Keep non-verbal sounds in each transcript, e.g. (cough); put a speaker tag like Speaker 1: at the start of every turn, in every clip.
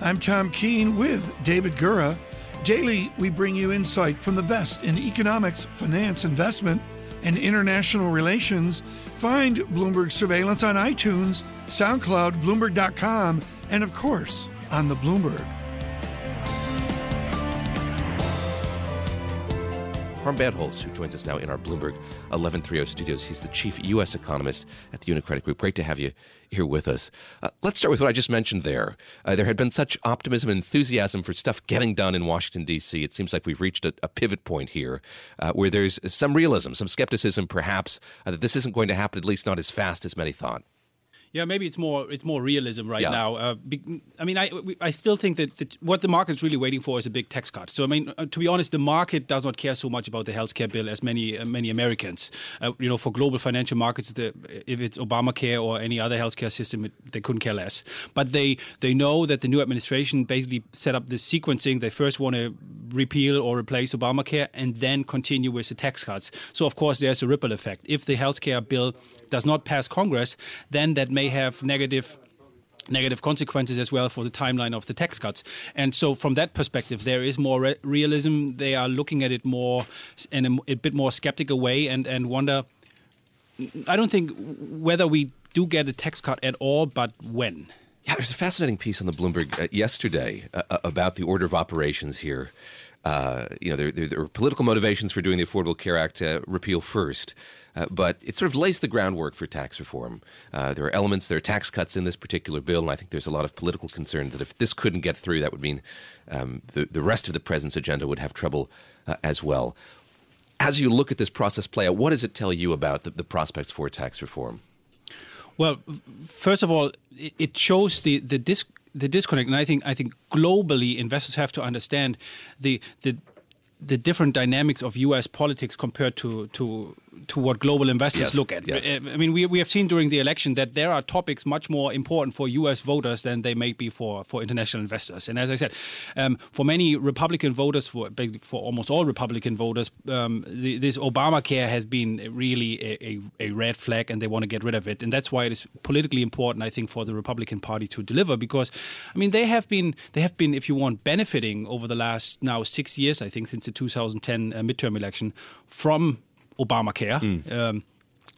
Speaker 1: I'm Tom Keene with David Gura. Daily, we bring you insight from the best in economics, finance, investment, and international relations. Find Bloomberg Surveillance on iTunes, SoundCloud, Bloomberg.com, and of course, on the Bloomberg.
Speaker 2: Harm Bandholz, who joins us now in our Bloomberg 1130 studios. He's the chief U.S. economist at the Unicredit Group. Great to have you here with us. Uh, let's start with what I just mentioned there. Uh, there had been such optimism and enthusiasm for stuff getting done in Washington, D.C. It seems like we've reached a, a pivot point here uh, where there's some realism, some skepticism perhaps, uh, that this isn't going to happen, at least not as fast as many thought.
Speaker 3: Yeah, maybe it's more it's more realism right yeah. now. Uh, be, I mean, I I still think that, that what the market's really waiting for is a big tax cut. So I mean, uh, to be honest, the market does not care so much about the healthcare bill as many uh, many Americans. Uh, you know, for global financial markets, the, if it's Obamacare or any other healthcare system, it, they couldn't care less. But they they know that the new administration basically set up the sequencing. They first want to repeal or replace Obamacare and then continue with the tax cuts. So of course, there's a ripple effect. If the healthcare bill does not pass Congress, then that may have negative negative consequences as well for the timeline of the tax cuts. And so, from that perspective, there is more re- realism. They are looking at it more in a, a, bit more skeptical way and, and wonder. I don't think whether we do get a tax cut at all, but when.
Speaker 2: Yeah, there's a fascinating piece on the Bloomberg uh, yesterday uh, uh about the order of operations here. Uh, you know, there, there, there, political motivations for doing the Affordable Care Act uh, repeal first. Uh, but it sort of lays the groundwork for tax reform. Uh, there are elements, there are tax cuts in this particular bill, and I think there's a lot of political concern that if this couldn't get through, that would mean um, the, the rest of the president's agenda would have trouble uh, as well. As you look at this process play out, what does it tell you about the, the prospects for tax reform?
Speaker 3: Well, first of all, it shows the the disc the disconnect, and I think I think globally investors have to understand the the the different dynamics of U.S. politics compared to to to what global investors
Speaker 2: yes,
Speaker 3: look at.
Speaker 2: Yes.
Speaker 3: I mean, we, we have seen during the election that there are topics much more important for U.S. voters than they may be for, for international investors. And as I said, um, for many Republican voters, for, for almost all Republican voters, um, the, this Obamacare has been really a, a, a, red flag, and they want to get rid of it. And that's why it is politically important, I think, for the Republican Party to deliver. Because, I mean, they have been they have been, if you want, benefiting over the last now six years, I think, since the 2010 uh, midterm election from Obamacare. Mm. Um,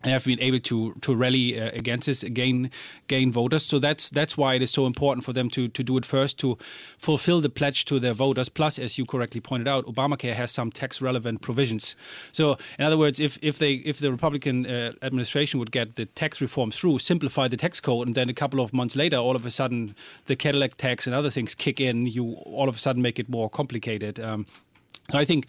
Speaker 3: and have been able to to rally uh, against this, gain gain voters. So that's that's why it is so important for them to to do it first to fulfill the pledge to their voters. Plus, as you correctly pointed out, Obamacare has some tax relevant provisions. So, in other words, if if they if the Republican uh, administration would get the tax reform through, simplify the tax code, and then a couple of months later, all of a sudden the Cadillac tax and other things kick in, you all of a sudden make it more complicated. Um, so I think,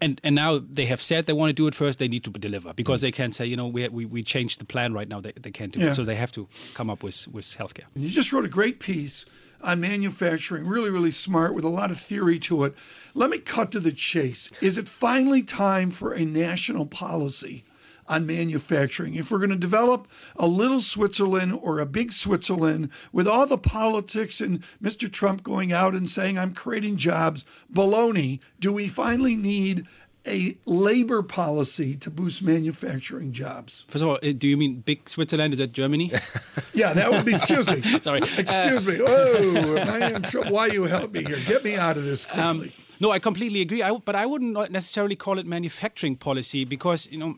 Speaker 3: and and now they have said they want to do it first. They need to deliver because they can't say, you know, we we, we changed the plan right now. They, they can't do yeah. it. So they have to come up with with healthcare.
Speaker 1: You just wrote a great piece on manufacturing, really really smart with a lot of theory to it. Let me cut to the chase. Is it finally time for a national policy? On manufacturing. If we're going to develop a little Switzerland or a big Switzerland with all the politics and Mr. Trump going out and saying, I'm creating jobs, baloney, do we finally need a labor policy to boost manufacturing jobs.
Speaker 3: First of all, uh, do you mean big Switzerland? Is that Germany? (laughs)
Speaker 1: yeah, that would be. Excuse me. (laughs)
Speaker 3: Sorry.
Speaker 1: Excuse uh, me. Oh, I am tr- why you help me here? Get me out of this quickly. Um,
Speaker 3: no, I completely agree. I, but I wouldn't necessarily call it manufacturing policy because you know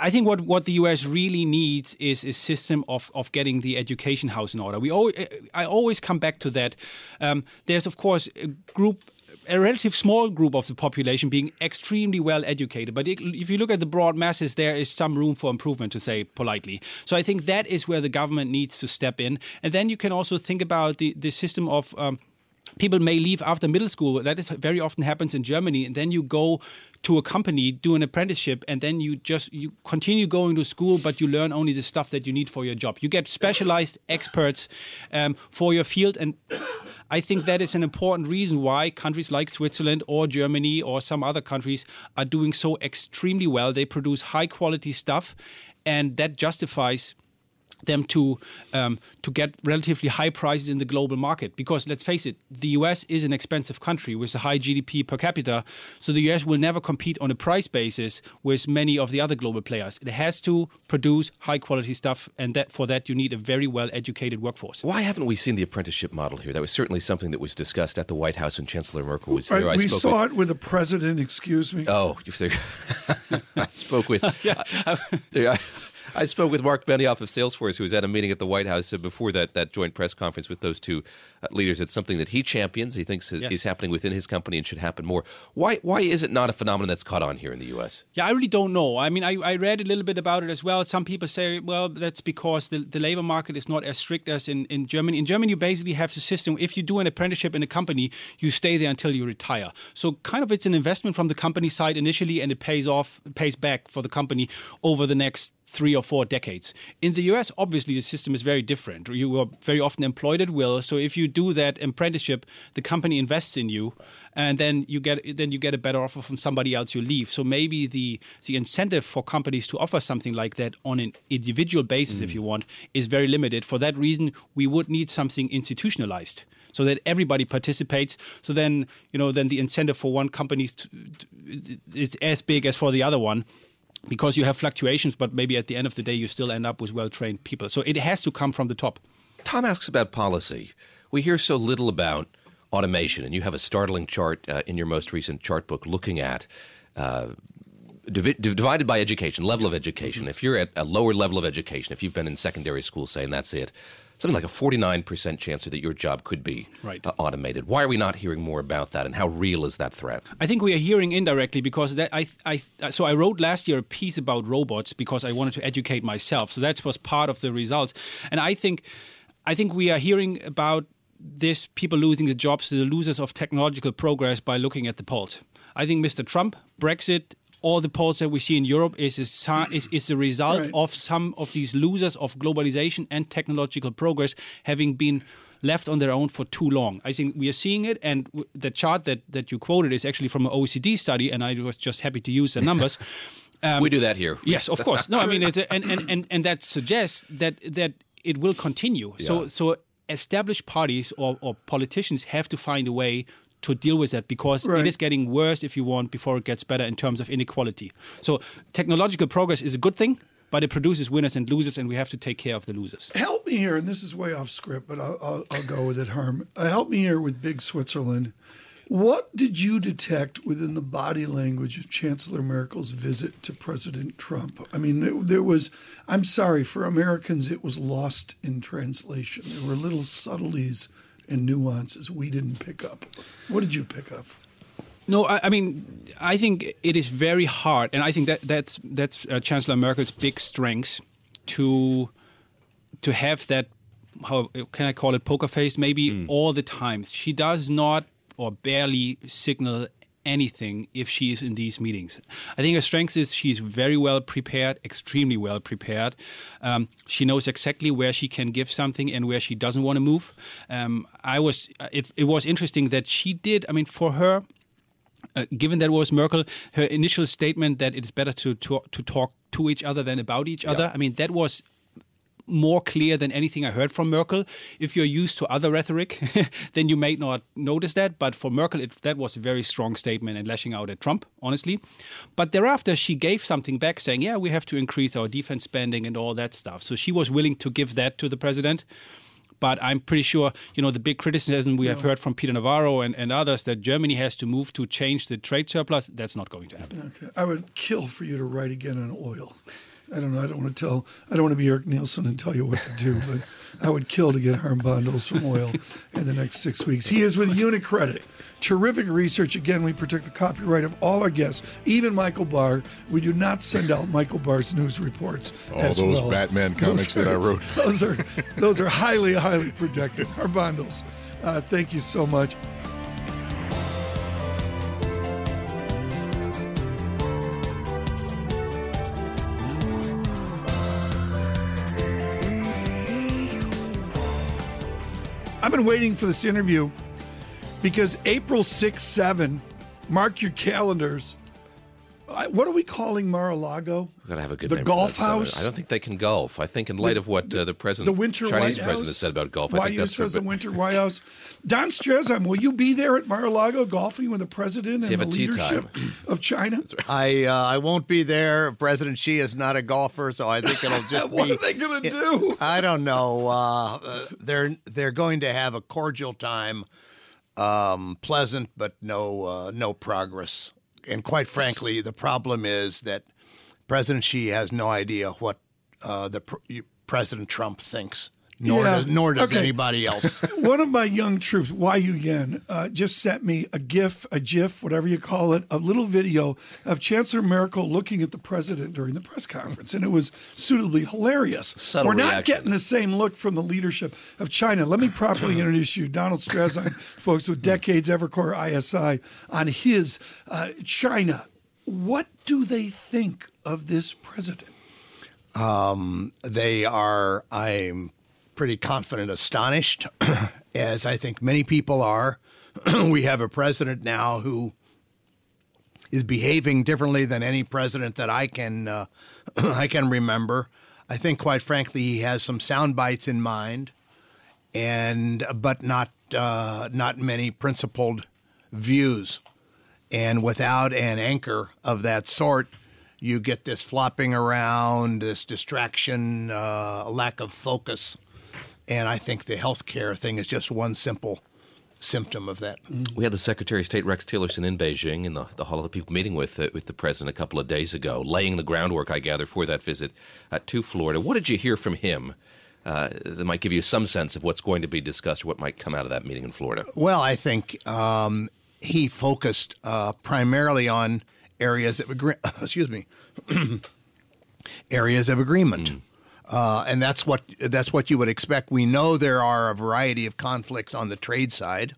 Speaker 3: I think what, what the US really needs is a system of, of getting the education house in order. We always, I always come back to that. Um, there's, of course, a group a relative small group of the population being extremely well educated. But if you look at the broad masses, there is some room for improvement, to say politely. So I think that is where the government needs to step in. And then you can also think about the, the system of. Um, people may leave after middle school. That is very often happens in Germany, and then you go to a company, do an apprenticeship, and then you just you continue going to school, but you learn only the stuff that you need for your job. You get specialized experts um, for your field, and I think that is an important reason why countries like Switzerland or Germany or some other countries are doing so extremely well. They produce high quality stuff, and that justifies them to um, to get relatively high prices in the global market. Because let's face it, the US is an expensive country with a high GDP per capita, so the US will never compete on a price basis with many of the other global players. It has to produce high quality stuff, and that for that you need a very well educated workforce.
Speaker 2: Why haven't we seen the apprenticeship model here? That was certainly something that was discussed at the White House when Chancellor Merkel was there.
Speaker 1: Right, we saw with, it with the president. Excuse me.
Speaker 2: Oh, (laughs) I spoke with. (laughs) yeah. I, I spoke with Mark Benioff of Salesforce, who was at a meeting at the White House before that, that joint press conference with those two uh, leaders. It's something that he champions. He thinks yes. is happening within his company and should happen more. Why why is it not a phenomenon that's caught on here in the U.S.?
Speaker 3: Yeah, I really don't know. I mean, I, I read a little bit about it as well. Some people say, well, that's because the, the labor market is not as strict as in, in Germany. In Germany, you basically have the system. If you do an apprenticeship in a company, you stay there until you retire. So kind of it's an investment from the company side initially, and it pays off, pays back for the company over the next three or four decades. In the US, obviously, the system is very different. You are very often employed at will. So if you do that apprenticeship, the company invests in you, and then you get then you get a better offer from somebody else. You leave. So maybe the the incentive for companies to offer something like that on an individual basis, mm. if you want, is very limited. For that reason, we would need something institutionalized so that everybody participates. So then, you know, then the incentive for one company is as big as for the other one because you have fluctuations, but maybe at the end of the day, you still end up with well trained people. So it has to come from the top.
Speaker 2: Tom asks about policy. We hear so little about automation, and you have a startling chart uh, in your most recent chart book looking at. Uh, divi- divided by education, level of education. If you're at a lower level of education, if you've been in secondary school, say, and that's it, something like a 49% chance that your job could be right. uh, automated. Why are we not hearing more about that, and how real is that threat?
Speaker 3: I think we are hearing indirectly because that I, I so I wrote last year a piece about robots because I wanted to educate myself. So that was part of the results, and I think I think we are hearing about this people losing the jobs, the losers of technological progress by looking at the polls. I think Mr. Trump, Brexit, all the polls that we see in Europe is a, is, is the result right. of some of these losers of globalization and technological progress having been left on their own for too long. I think we are seeing it, and the chart that, that you quoted is actually from an OECD study, and I was just happy to use the numbers. (laughs)
Speaker 2: Um, we do that here.
Speaker 3: Yes, of course. No, I mean, it's a, and, and, and, and that suggests that that it will continue. Yeah. So so established parties or, or politicians have to find a way to deal with that because right. it is getting worse if you want before it gets better in terms of inequality. So technological progress is a good thing, but it produces winners and losers, and we have to take care of the losers.
Speaker 1: Help me here, and this is way off script, but I'll, I'll, I'll go with it, Harm. Uh, help me here with Big Switzerland. What did you detect within the body language of Chancellor Merkel's visit to President Trump? I mean, there was, I'm sorry, for Americans, it was lost in translation. There were little subtleties and nuances we didn't pick up. What did you pick up?
Speaker 3: No, I, I, mean, I think it is very hard, and I think that that's that's uh, Chancellor Merkel's big strength to to have that. How can I call it? Poker face, maybe mm. all the time. She does not or barely signal anything if she is in these meetings. I think her strength is she's very well prepared, extremely well prepared. Um, she knows exactly where she can give something and where she doesn't want to move. Um, I was it, it was interesting that she did. I mean, for her. Uh, given that it was Merkel, her initial statement that it is better to, to, to talk to each other than about each other. I mean, that was more clear than anything I heard from Merkel. If you're used to other rhetoric, (laughs) then you may not notice that. But for Merkel, it, that was a very strong statement and lashing out at Trump, honestly. But thereafter, she gave something back saying, yeah, we have to increase our defense spending and all that stuff. So she was willing to give that to the president. But I'm pretty sure, you know, the big criticism we have heard from Peter Navarro and, and others that Germany has to move to change the trade surplus, that's not going to happen.
Speaker 1: Okay. I would kill for you to write again on oil. I don't know. I don't want to tell. I don't want to be Erik Nielsen and tell you what to do, but (laughs) I would kill to get Harm Bandholz from oil in the next six weeks. He is with UniCredit. Terrific research. Again, we protect the copyright of all our guests, even Michael Barr. We do not send out Michael Barr's news reports.
Speaker 4: All those
Speaker 1: well.
Speaker 4: Batman comics
Speaker 1: are,
Speaker 4: that I wrote. (laughs)
Speaker 1: those are those are highly, highly protected. Harm Bandholz Uh, thank you so much. I've been waiting for this interview because April 6, 7, mark your calendars. I- What are we calling Mar-a-Lago?
Speaker 2: We've got to have a good
Speaker 1: The
Speaker 2: name for
Speaker 1: golf
Speaker 2: that summit.
Speaker 1: house?
Speaker 2: I don't think they can golf. I think in light of what uh, the president,
Speaker 1: The Winter
Speaker 2: Chinese
Speaker 1: White
Speaker 2: president,
Speaker 1: House?
Speaker 2: said about golf, I
Speaker 1: Why
Speaker 2: think
Speaker 1: you
Speaker 2: that's
Speaker 1: says the Winter White House. Don Straszheim, will you be there at Mar-a-Lago golfing with the president
Speaker 2: you
Speaker 1: and the
Speaker 2: have a tea
Speaker 1: leadership of China?
Speaker 4: I uh, I won't be there. President Xi is not a golfer, so I think it'll (laughs) just be.
Speaker 1: What
Speaker 4: be.
Speaker 1: are they going to do?
Speaker 4: I don't know. Uh, uh, they're they're going to have a cordial time, um, pleasant but no uh, no progress. And quite frankly, the problem is that President Xi has no idea what uh, the pr- President Trump thinks, nor
Speaker 1: Yeah.
Speaker 4: does, nor does
Speaker 1: Okay.
Speaker 4: anybody else. (laughs)
Speaker 1: One of my young troops, Yu Yen, uh, just sent me a GIF, a GIF, whatever you call it, a little video of Chancellor Merkel looking at the president during the press conference, and it was suitably hilarious.
Speaker 2: Subtle
Speaker 1: We're not
Speaker 2: reaction.
Speaker 1: getting the same look from the leadership of China. Let me properly (clears throat) introduce you, Donald Straszheim, folks with decades Evercore ISI on his uh, China. What do they think of this president?
Speaker 4: they are, I'm pretty confident, astonished, (clears throat) as I think many people are. (clears throat) we have a president now who is behaving differently than any president that I can uh, (clears throat) I can remember. I think, quite frankly, he has some sound bites in mind, and but not uh, not many principled views. And without an anchor of that sort, you get this flopping around, this distraction, uh, lack of focus. And I think the healthcare thing is just one simple symptom of that.
Speaker 2: We had the Secretary of State Rex Tillerson in Beijing in the, the Hall of the People meeting with uh, with the president a couple of days ago, laying the groundwork, I gather, for that visit uh, to Florida. What did you hear from him uh, that might give you some sense of what's going to be discussed or what might come out of that meeting in Florida?
Speaker 4: Well, I think um, he focused uh, primarily on areas of agree- (coughs) excuse me (coughs) areas of agreement. Uh, and that's what that's what you would expect. We know there are a variety of conflicts on the trade side,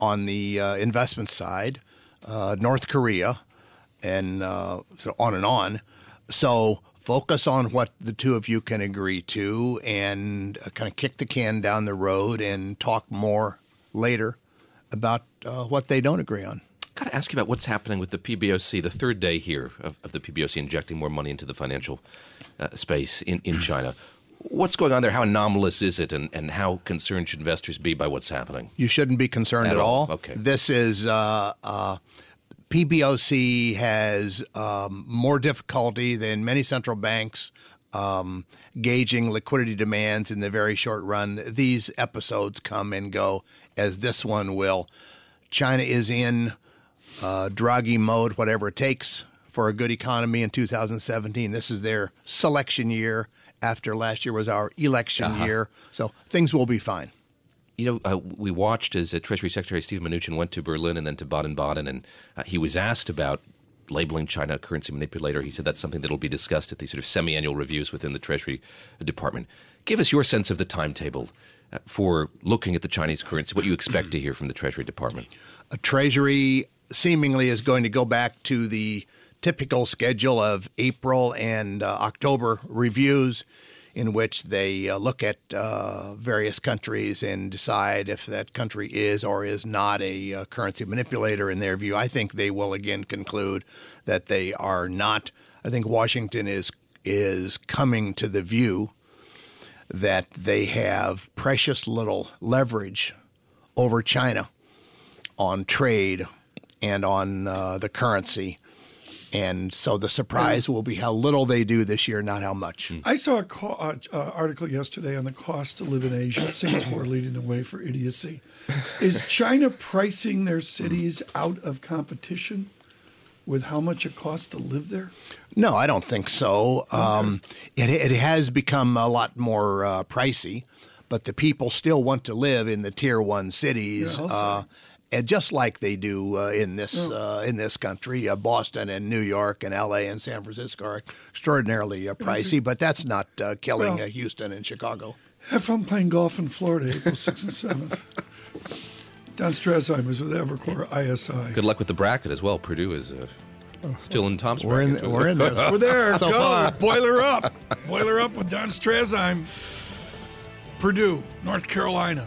Speaker 4: on the uh, investment side, uh, North Korea, and uh, so on and on. So focus on what the two of you can agree to, and uh, kind of kick the can down the road, and talk more later about uh, what they don't agree on.
Speaker 2: I got to ask you about what's happening with the PBOC, the third day here of, of the PBOC injecting more money into the financial uh, space in, in China. What's going on there? How anomalous is it, and, and how concerned should investors be by what's happening?
Speaker 4: You shouldn't be concerned
Speaker 2: At
Speaker 4: at,
Speaker 2: all?
Speaker 4: all.
Speaker 2: Okay.
Speaker 4: This is uh, uh, PBOC has um, more difficulty than many central banks um, gauging liquidity demands in the very short run. These episodes come and go, as this one will. China is in uh, Draghi mode, whatever it takes for a good economy in 2017. This is their selection year. After last year was our election year, so things will be fine.
Speaker 2: You know, uh, we watched as uh, Treasury Secretary Steve Mnuchin went to Berlin and then to Baden-Baden, and uh, he was asked about labeling China a currency manipulator. He said that's something that will be discussed at these sort of semi-annual reviews within the Treasury Department. Give us your sense of the timetable uh, for looking at the Chinese currency. What you expect to hear from the Treasury Department?
Speaker 4: a Treasury seemingly is going to go back to the typical schedule of April and uh, October reviews, in which they uh, look at uh, various countries and decide if that country is or is not a uh, currency manipulator in their view. I think they will again conclude that they are not. I think Washington is is coming to the view that they have precious little leverage over China on trade and on uh, the currency. And so the surprise will be how little they do this year, not how much.
Speaker 1: I saw an co- uh, uh, article yesterday on the cost to live in Asia, (coughs) Singapore leading the way for idiocy. Is China pricing their cities out of competition with how much it costs to live there?
Speaker 4: No, I don't think so. Um, it, it has become a lot more uh, pricey, but the people still want to live in the tier one cities.
Speaker 1: Yeah,
Speaker 4: uh, and just like they do uh, in this uh, in this country, uh, Boston and New York and L.A. and San Francisco are extraordinarily uh, pricey, but that's not uh, killing
Speaker 1: Well-
Speaker 4: uh, Houston and Chicago.
Speaker 1: Have fun playing golf in Florida, April 6th and 7th. (laughs) Don Straszheim is with Evercore ISI.
Speaker 2: Good luck with the bracket as well. Purdue is uh, still in Tom's
Speaker 4: We're in. We're in this. (laughs)
Speaker 1: We're there.
Speaker 4: So
Speaker 1: Go.
Speaker 4: far.
Speaker 1: Boiler up. (laughs) Boiler up with Don Straszheim. Purdue, North Carolina.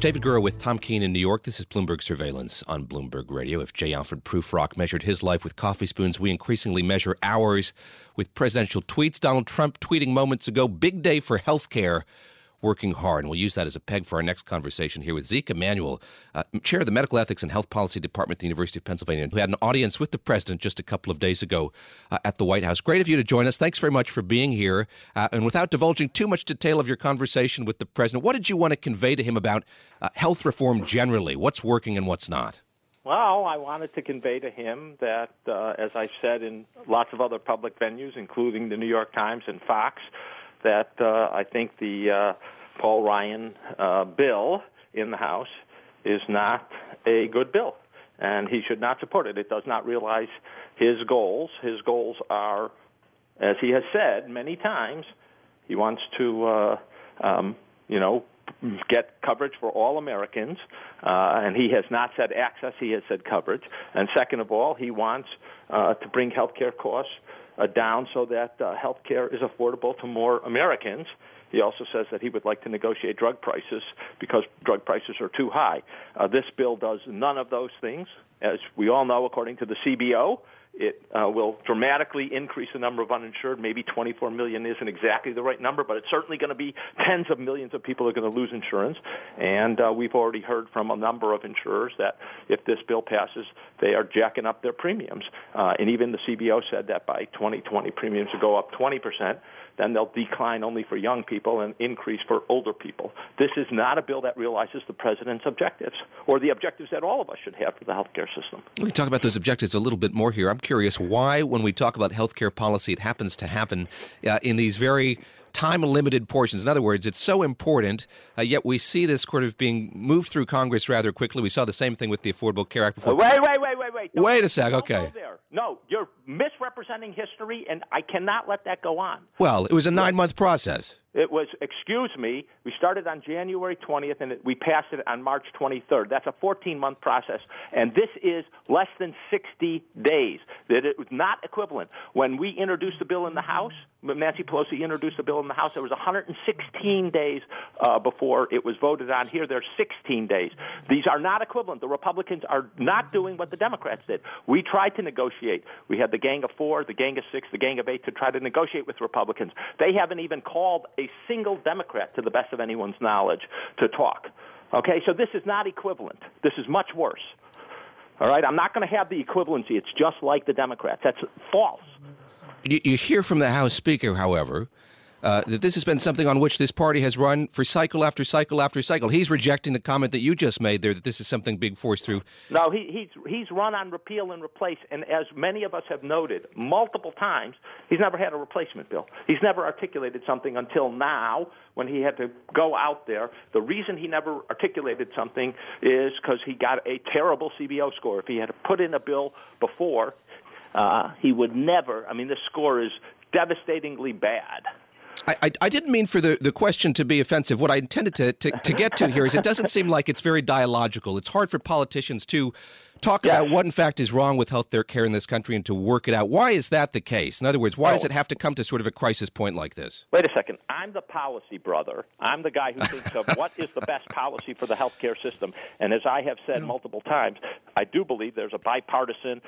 Speaker 2: David Gura with Tom Keene in New York. This is Bloomberg Surveillance on Bloomberg Radio. If J. Alfred Prufrock measured his life with coffee spoons, we increasingly measure ours with presidential tweets. Donald Trump tweeting moments ago, big day for health care, working hard. And we'll use that as a peg for our next conversation here with Zeke Emanuel, uh, chair of the Medical Ethics and Health Policy Department at the University of Pennsylvania, who had an audience with the president just a couple of days ago uh, at the White House. Great of you to join us. Thanks very much for being here. Uh, and without divulging too much detail of your conversation with the president, what did you want to convey to him about uh, health reform generally? What's working and what's not?
Speaker 5: Well, I wanted to convey to him that, uh, as I've said in lots of other public venues, including the New York Times and Fox, that uh, I think the uh, Paul Ryan uh, bill in the House is not a good bill, and he should not support it. It does not realize his goals. His goals are, as he has said many times, he wants to, uh, um, you know, get coverage for all Americans, uh, and he has not said access, he has said coverage. And second of all, he wants uh, to bring health care costs uh, down so that uh, health care is affordable to more Americans. He also says that he would like to negotiate drug prices because drug prices are too high. Uh, this bill does none of those things. As we all know, according to the CBO, it uh, will dramatically increase the number of uninsured. Maybe 24 million isn't exactly the right number, but it's certainly going to be tens of millions of people are going to lose insurance. And uh, we've already heard from a number of insurers that if this bill passes, they are jacking up their premiums. Uh, and even the CBO said that by 2020, premiums will go up 20 percent then they'll decline only for young people and increase for older people. This is not a bill that realizes the president's objectives or the objectives that all of us should have for the healthcare system.
Speaker 2: We can talk about those objectives a little bit more here. I'm curious why, when we talk about healthcare policy, it happens to happen uh, in these very time limited portions. In other words, it's so important, uh, yet we see this sort of being moved through Congress rather quickly. We saw the same thing with the Affordable Care Act before.
Speaker 5: Uh, wait, wait, wait, wait, wait. Don't-
Speaker 2: Wait a sec, okay.
Speaker 5: No, you're misrepresenting history, and I cannot let that go on.
Speaker 2: Well, it was a nine month process.
Speaker 5: It was, excuse me, we started on January 20th and we passed it on March 23rd. That's a 14 month process. And this is less than 60 days. That it was not equivalent. When we introduced the bill in the House, Nancy Pelosi introduced the bill in the House, there was 116 days uh, before it was voted on. Here, there's 16 days. These are not equivalent. The Republicans are not doing what the Democrats did. We tried to negotiate. We had the Gang of Four, the Gang of Six, the Gang of Eight to try to negotiate with Republicans. They haven't even called a single Democrat, to the best of anyone's knowledge, to talk. Okay, so this is not equivalent. This is much worse. All right, I'm not going to have the equivalency. It's just like the Democrats. That's false.
Speaker 2: You, you hear from the House Speaker, however, uh, that this has been something on which this party has run for cycle after cycle after cycle. He's rejecting the comment that you just made there that this is something big forced through.
Speaker 5: No, he, he's he's run on repeal and replace, and as many of us have noted multiple times, he's never had a replacement bill. He's never articulated something until now when he had to go out there. The reason he never articulated something is because he got a terrible CBO score. If he had put in a bill before, uh, he would never. I mean, this score is devastatingly bad.
Speaker 2: I, I, I didn't mean for the, the question to be offensive. What I intended to, to, to get to here is it doesn't seem like it's very dialogical. It's hard for politicians to talk about what, in fact, is wrong with health care in this country and to work it out. Why is that the case? In other words, why does
Speaker 5: Oh.
Speaker 2: it have to come to sort of a crisis point like this?
Speaker 5: Wait a second. I'm the policy brother. I'm the guy who thinks of what is the best policy for the healthcare system. And as I have said multiple times, I do believe there's a bipartisan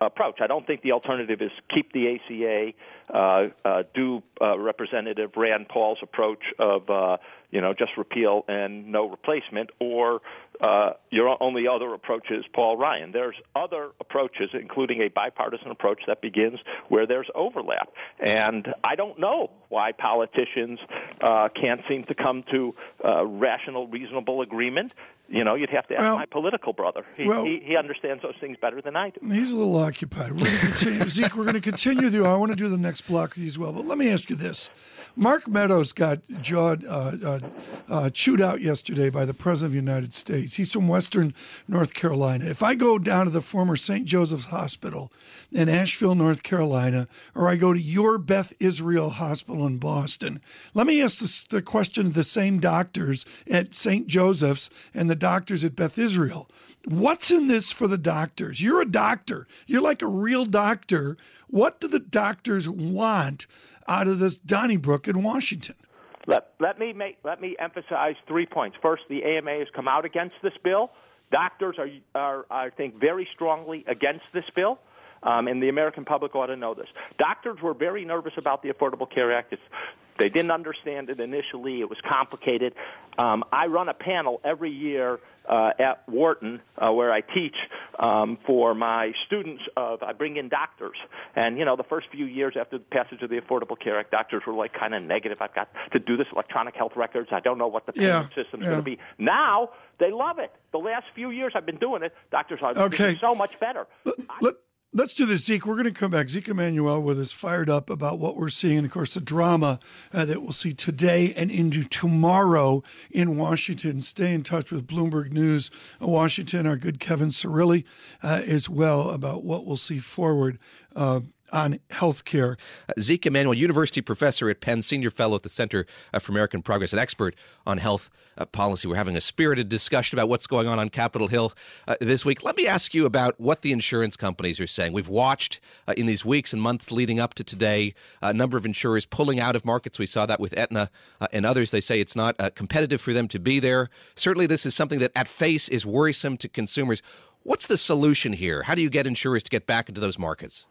Speaker 5: approach. I don't think the alternative is keep the ACA, uh, uh, do uh, Representative Rand Paul's approach of uh, you know, just repeal and no replacement, or uh, your only other approach is Paul Ryan. There's other approaches, including a bipartisan approach that begins where there's overlap. And I don't know why politicians uh, can't seem to come to uh, rational, reasonable agreement. You know, you'd have to ask
Speaker 1: Well-
Speaker 5: my political brother. He,
Speaker 1: well-
Speaker 5: he, he understands those things better than I do.
Speaker 1: He's a little occupied. We're going to continue. (laughs) Zeke, we're going to continue you. I want to do the next block as well. But let me ask you this. Mark Meadows got jawed, uh, uh, uh, chewed out yesterday by the President of the United States. He's from Western North Carolina. If I go down to the former St. Joseph's Hospital in Asheville, North Carolina, or I go to your Beth Israel Hospital in Boston, let me ask this, the question of the same doctors at St. Joseph's and the doctors at Beth Israel. What's in this for the doctors? You're a doctor. You're like a real doctor. What do the doctors want out of this Donnybrook in Washington?
Speaker 5: Let, let me make let me emphasize three points. First, the AMA has come out against this bill. Doctors are, are I think, very strongly against this bill. Um, and the American public ought to know this. Doctors were very nervous about the Affordable Care Act. It's, they didn't understand it initially. It was complicated. Um, I run a panel every year uh, at Wharton uh, where I teach um, for my students. Of I bring in doctors, and you know the first few years after the passage of the Affordable Care Act, doctors were like kind of negative. I've got to do this electronic health records. I don't know what the payment
Speaker 1: Yeah,
Speaker 5: system's
Speaker 1: yeah.
Speaker 5: going to be. Now they love it. The last few years I've been doing it, doctors are
Speaker 1: Okay.
Speaker 5: so much better.
Speaker 1: Let, let's do this, Zeke. We're going to come back. Zeke Emanuel with us, fired up about what we're seeing. And of course, the drama uh, that we'll see today and into tomorrow in Washington. Stay in touch with Bloomberg News uh, Washington, our good Kevin Cirilli, uh, as well about what we'll see forward uh, on health care.
Speaker 2: Zeke Emanuel, university professor at Penn, senior fellow at the Center uh, for American Progress, an expert on health uh, policy. We're having a spirited discussion about what's going on on Capitol Hill uh, this week. Let me ask you about what the insurance companies are saying. We've watched uh, in these weeks and months leading up to today a number of insurers pulling out of markets. We saw that with Aetna uh, and others. They say it's not uh, competitive for them to be there. Certainly, this is something that at face is worrisome to consumers. What's the solution here? How do you get insurers to get back into those markets?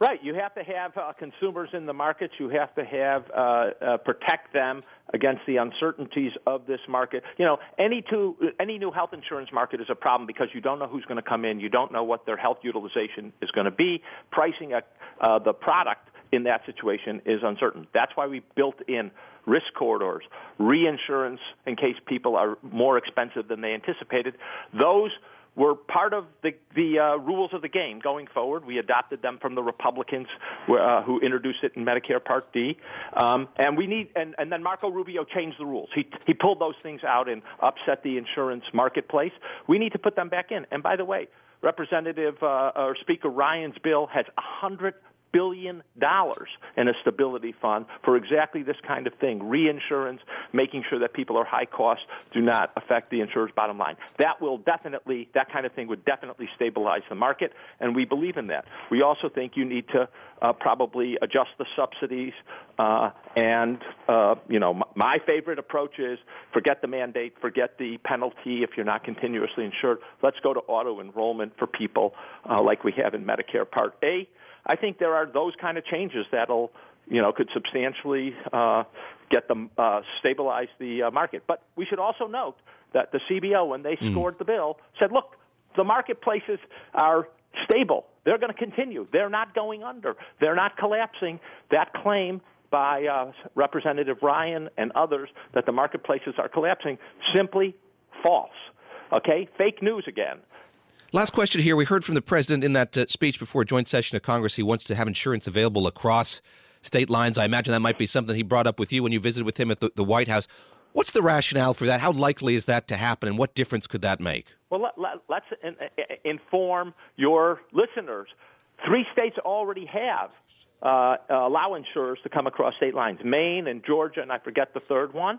Speaker 5: Right. You have to have uh, consumers in the markets. You have to have uh, uh, protect them against the uncertainties of this market. You know, any two, any new health insurance market is a problem because you don't know who's going to come in. You don't know what their health utilization is going to be. Pricing a, uh, the product in that situation is uncertain. That's why we built in risk corridors, reinsurance in case people are more expensive than they anticipated. Those were part of the, the uh, rules of the game going forward. We adopted them from the Republicans uh, who introduced it in Medicare Part D. Um, and we need, and, and then Marco Rubio changed the rules. He, he pulled those things out and upset the insurance marketplace. We need to put them back in. And by the way, Representative uh, or Speaker Ryan's bill has a hundred billion dollars in a stability fund for exactly this kind of thing. Reinsurance making sure that people are high cost do not affect the insurer's bottom line. That will definitely that kind of thing would definitely stabilize the market and we believe in that. We also think you need to uh, probably adjust the subsidies uh, and uh, you know my, my favorite approach is forget the mandate forget the penalty if you're not continuously insured. Let's go to auto enrollment for people uh, like we have in medicare part a I think there are those kind of changes that'll, you know, could substantially uh, get them uh, stabilize the uh, market. But we should also note that the CBO, when they scored the bill, said, "Look, the marketplaces are stable. They're going to continue. They're not going under. They're not collapsing." That claim by uh, Representative Ryan and others that the marketplaces are collapsing simply false. Okay, fake news again.
Speaker 2: Last question here. We heard from the president in that uh, speech before a joint session of Congress. He wants to have insurance available across state lines. I imagine that might be something he brought up with you when you visited with him at the, the White House. What's the rationale for that? How likely is that to happen, and what difference could that make?
Speaker 5: Well, let, let, let's in, in, inform your listeners. Three states already have uh, allow insurers to come across state lines: Maine and Georgia, and I forget the third one.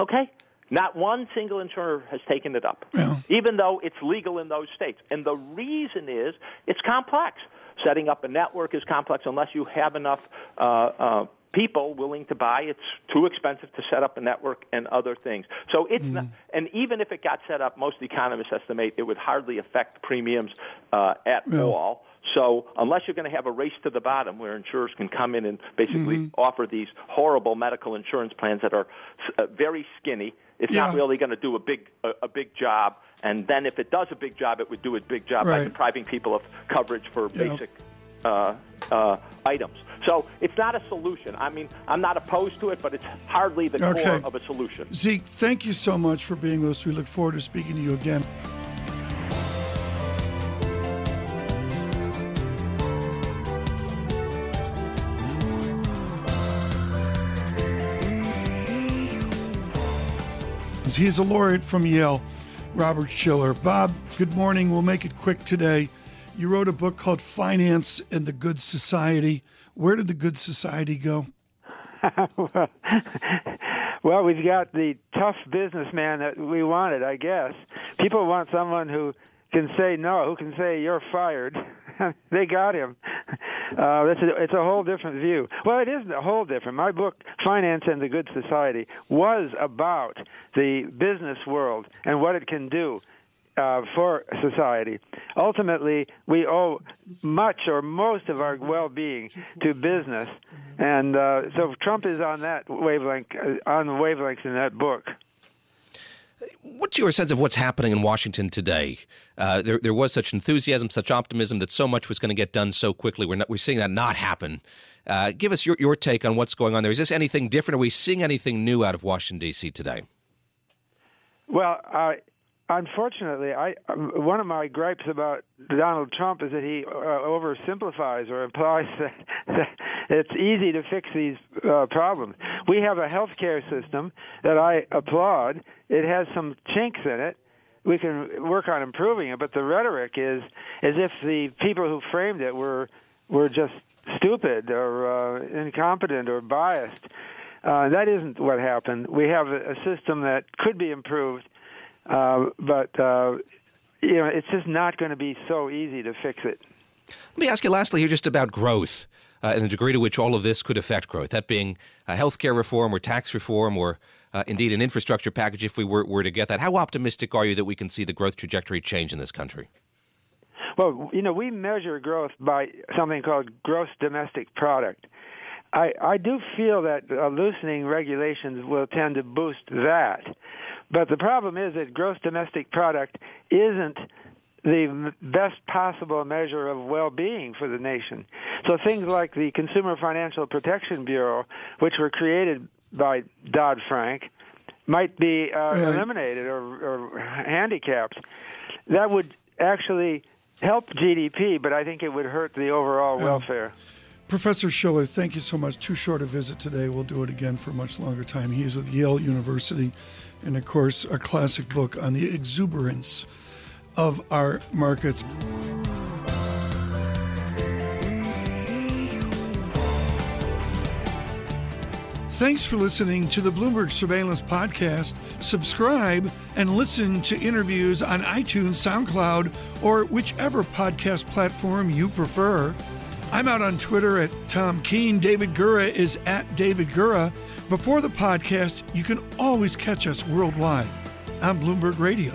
Speaker 5: Okay, not one single insurer has taken it up,
Speaker 1: Yeah.
Speaker 5: even though it's legal in those states. And the reason is it's complex. Setting up a network is complex unless you have enough uh, uh, people willing to buy. It's too expensive to set up a network and other things. So it's not, and even if it got set up, most economists estimate it would hardly affect premiums uh, at all. So unless you're going to have a race to the bottom where insurers can come in and basically
Speaker 1: Mm-hmm.
Speaker 5: offer these horrible medical insurance plans that are uh, very skinny, it's not really going to do a big a, a big job. And then if it does a big job, it would do a big job by depriving people of coverage for
Speaker 1: Yeah.
Speaker 5: basic uh, uh, items. So it's not a solution. I mean, I'm not opposed to it, but it's hardly the
Speaker 1: Okay.
Speaker 5: core of a solution.
Speaker 1: Zeke, thank you so much for being with us. We look forward to speaking to you again. He's a laureate from Yale, Robert Shiller. Bob, good morning. We'll make it quick today. You wrote a book called Finance and the Good Society. Where did the Good Society go? (laughs)
Speaker 6: Well, we've got the tough businessman that we wanted, I guess. People want someone who can say no, who can say you're fired. (laughs) they got him. Uh, it's, a, it's a whole different view. Well, it isn't a whole different. My book, Finance and the Good Society, was about the business world and what it can do uh, for society. Ultimately, we owe much or most of our well-being to business, and uh, so Trump is on that wavelength, uh, on the wavelengths in that book.
Speaker 2: What's your sense of what's happening in Washington today? Uh, there, there was such enthusiasm, such optimism that so much was going to get done so quickly. We're not, we're seeing that not happen. Uh, give us your, your take on what's going on there. Is this anything different? Are we seeing anything new out of Washington D.C. today?
Speaker 6: Well, uh, unfortunately, I one of my gripes about Donald Trump is that he uh, oversimplifies or implies (laughs) that, that it's easy to fix these uh, problems. We have a health care system that I applaud. It has some chinks in it. We can work on improving it, but the rhetoric is as if the people who framed it were were just stupid or uh, incompetent or biased. Uh, that isn't what happened. We have a system that could be improved, uh, but uh, you know it's just not going to be so easy to fix it.
Speaker 2: Let me ask you lastly here just about growth uh, and the degree to which all of this could affect growth, that being uh, health care reform or tax reform or uh, indeed an infrastructure package if we were, were to get that. How optimistic are you that we can see the growth trajectory change in this country?
Speaker 6: Well, you know, we measure growth by something called gross domestic product. I, I do feel that uh, loosening regulations will tend to boost that. But the problem is that gross domestic product isn't the best possible measure of well-being for the nation. So things like the Consumer Financial Protection Bureau, which were created by Dodd-Frank, might be uh, eliminated or, or handicapped. That would actually help GDP, but I think it would hurt the overall welfare.
Speaker 1: Professor Shiller, thank you so much. Too short a visit today. We'll do it again for a much longer time. He is with Yale University, and of course, a classic book on the exuberance of our markets. Thanks for listening to the Bloomberg Surveillance Podcast. Subscribe and listen to interviews on iTunes, SoundCloud, or whichever podcast platform you prefer. I'm out on Twitter at Tom Keene. David Gura is at David Gura. Before the podcast, you can always catch us worldwide on Bloomberg Radio.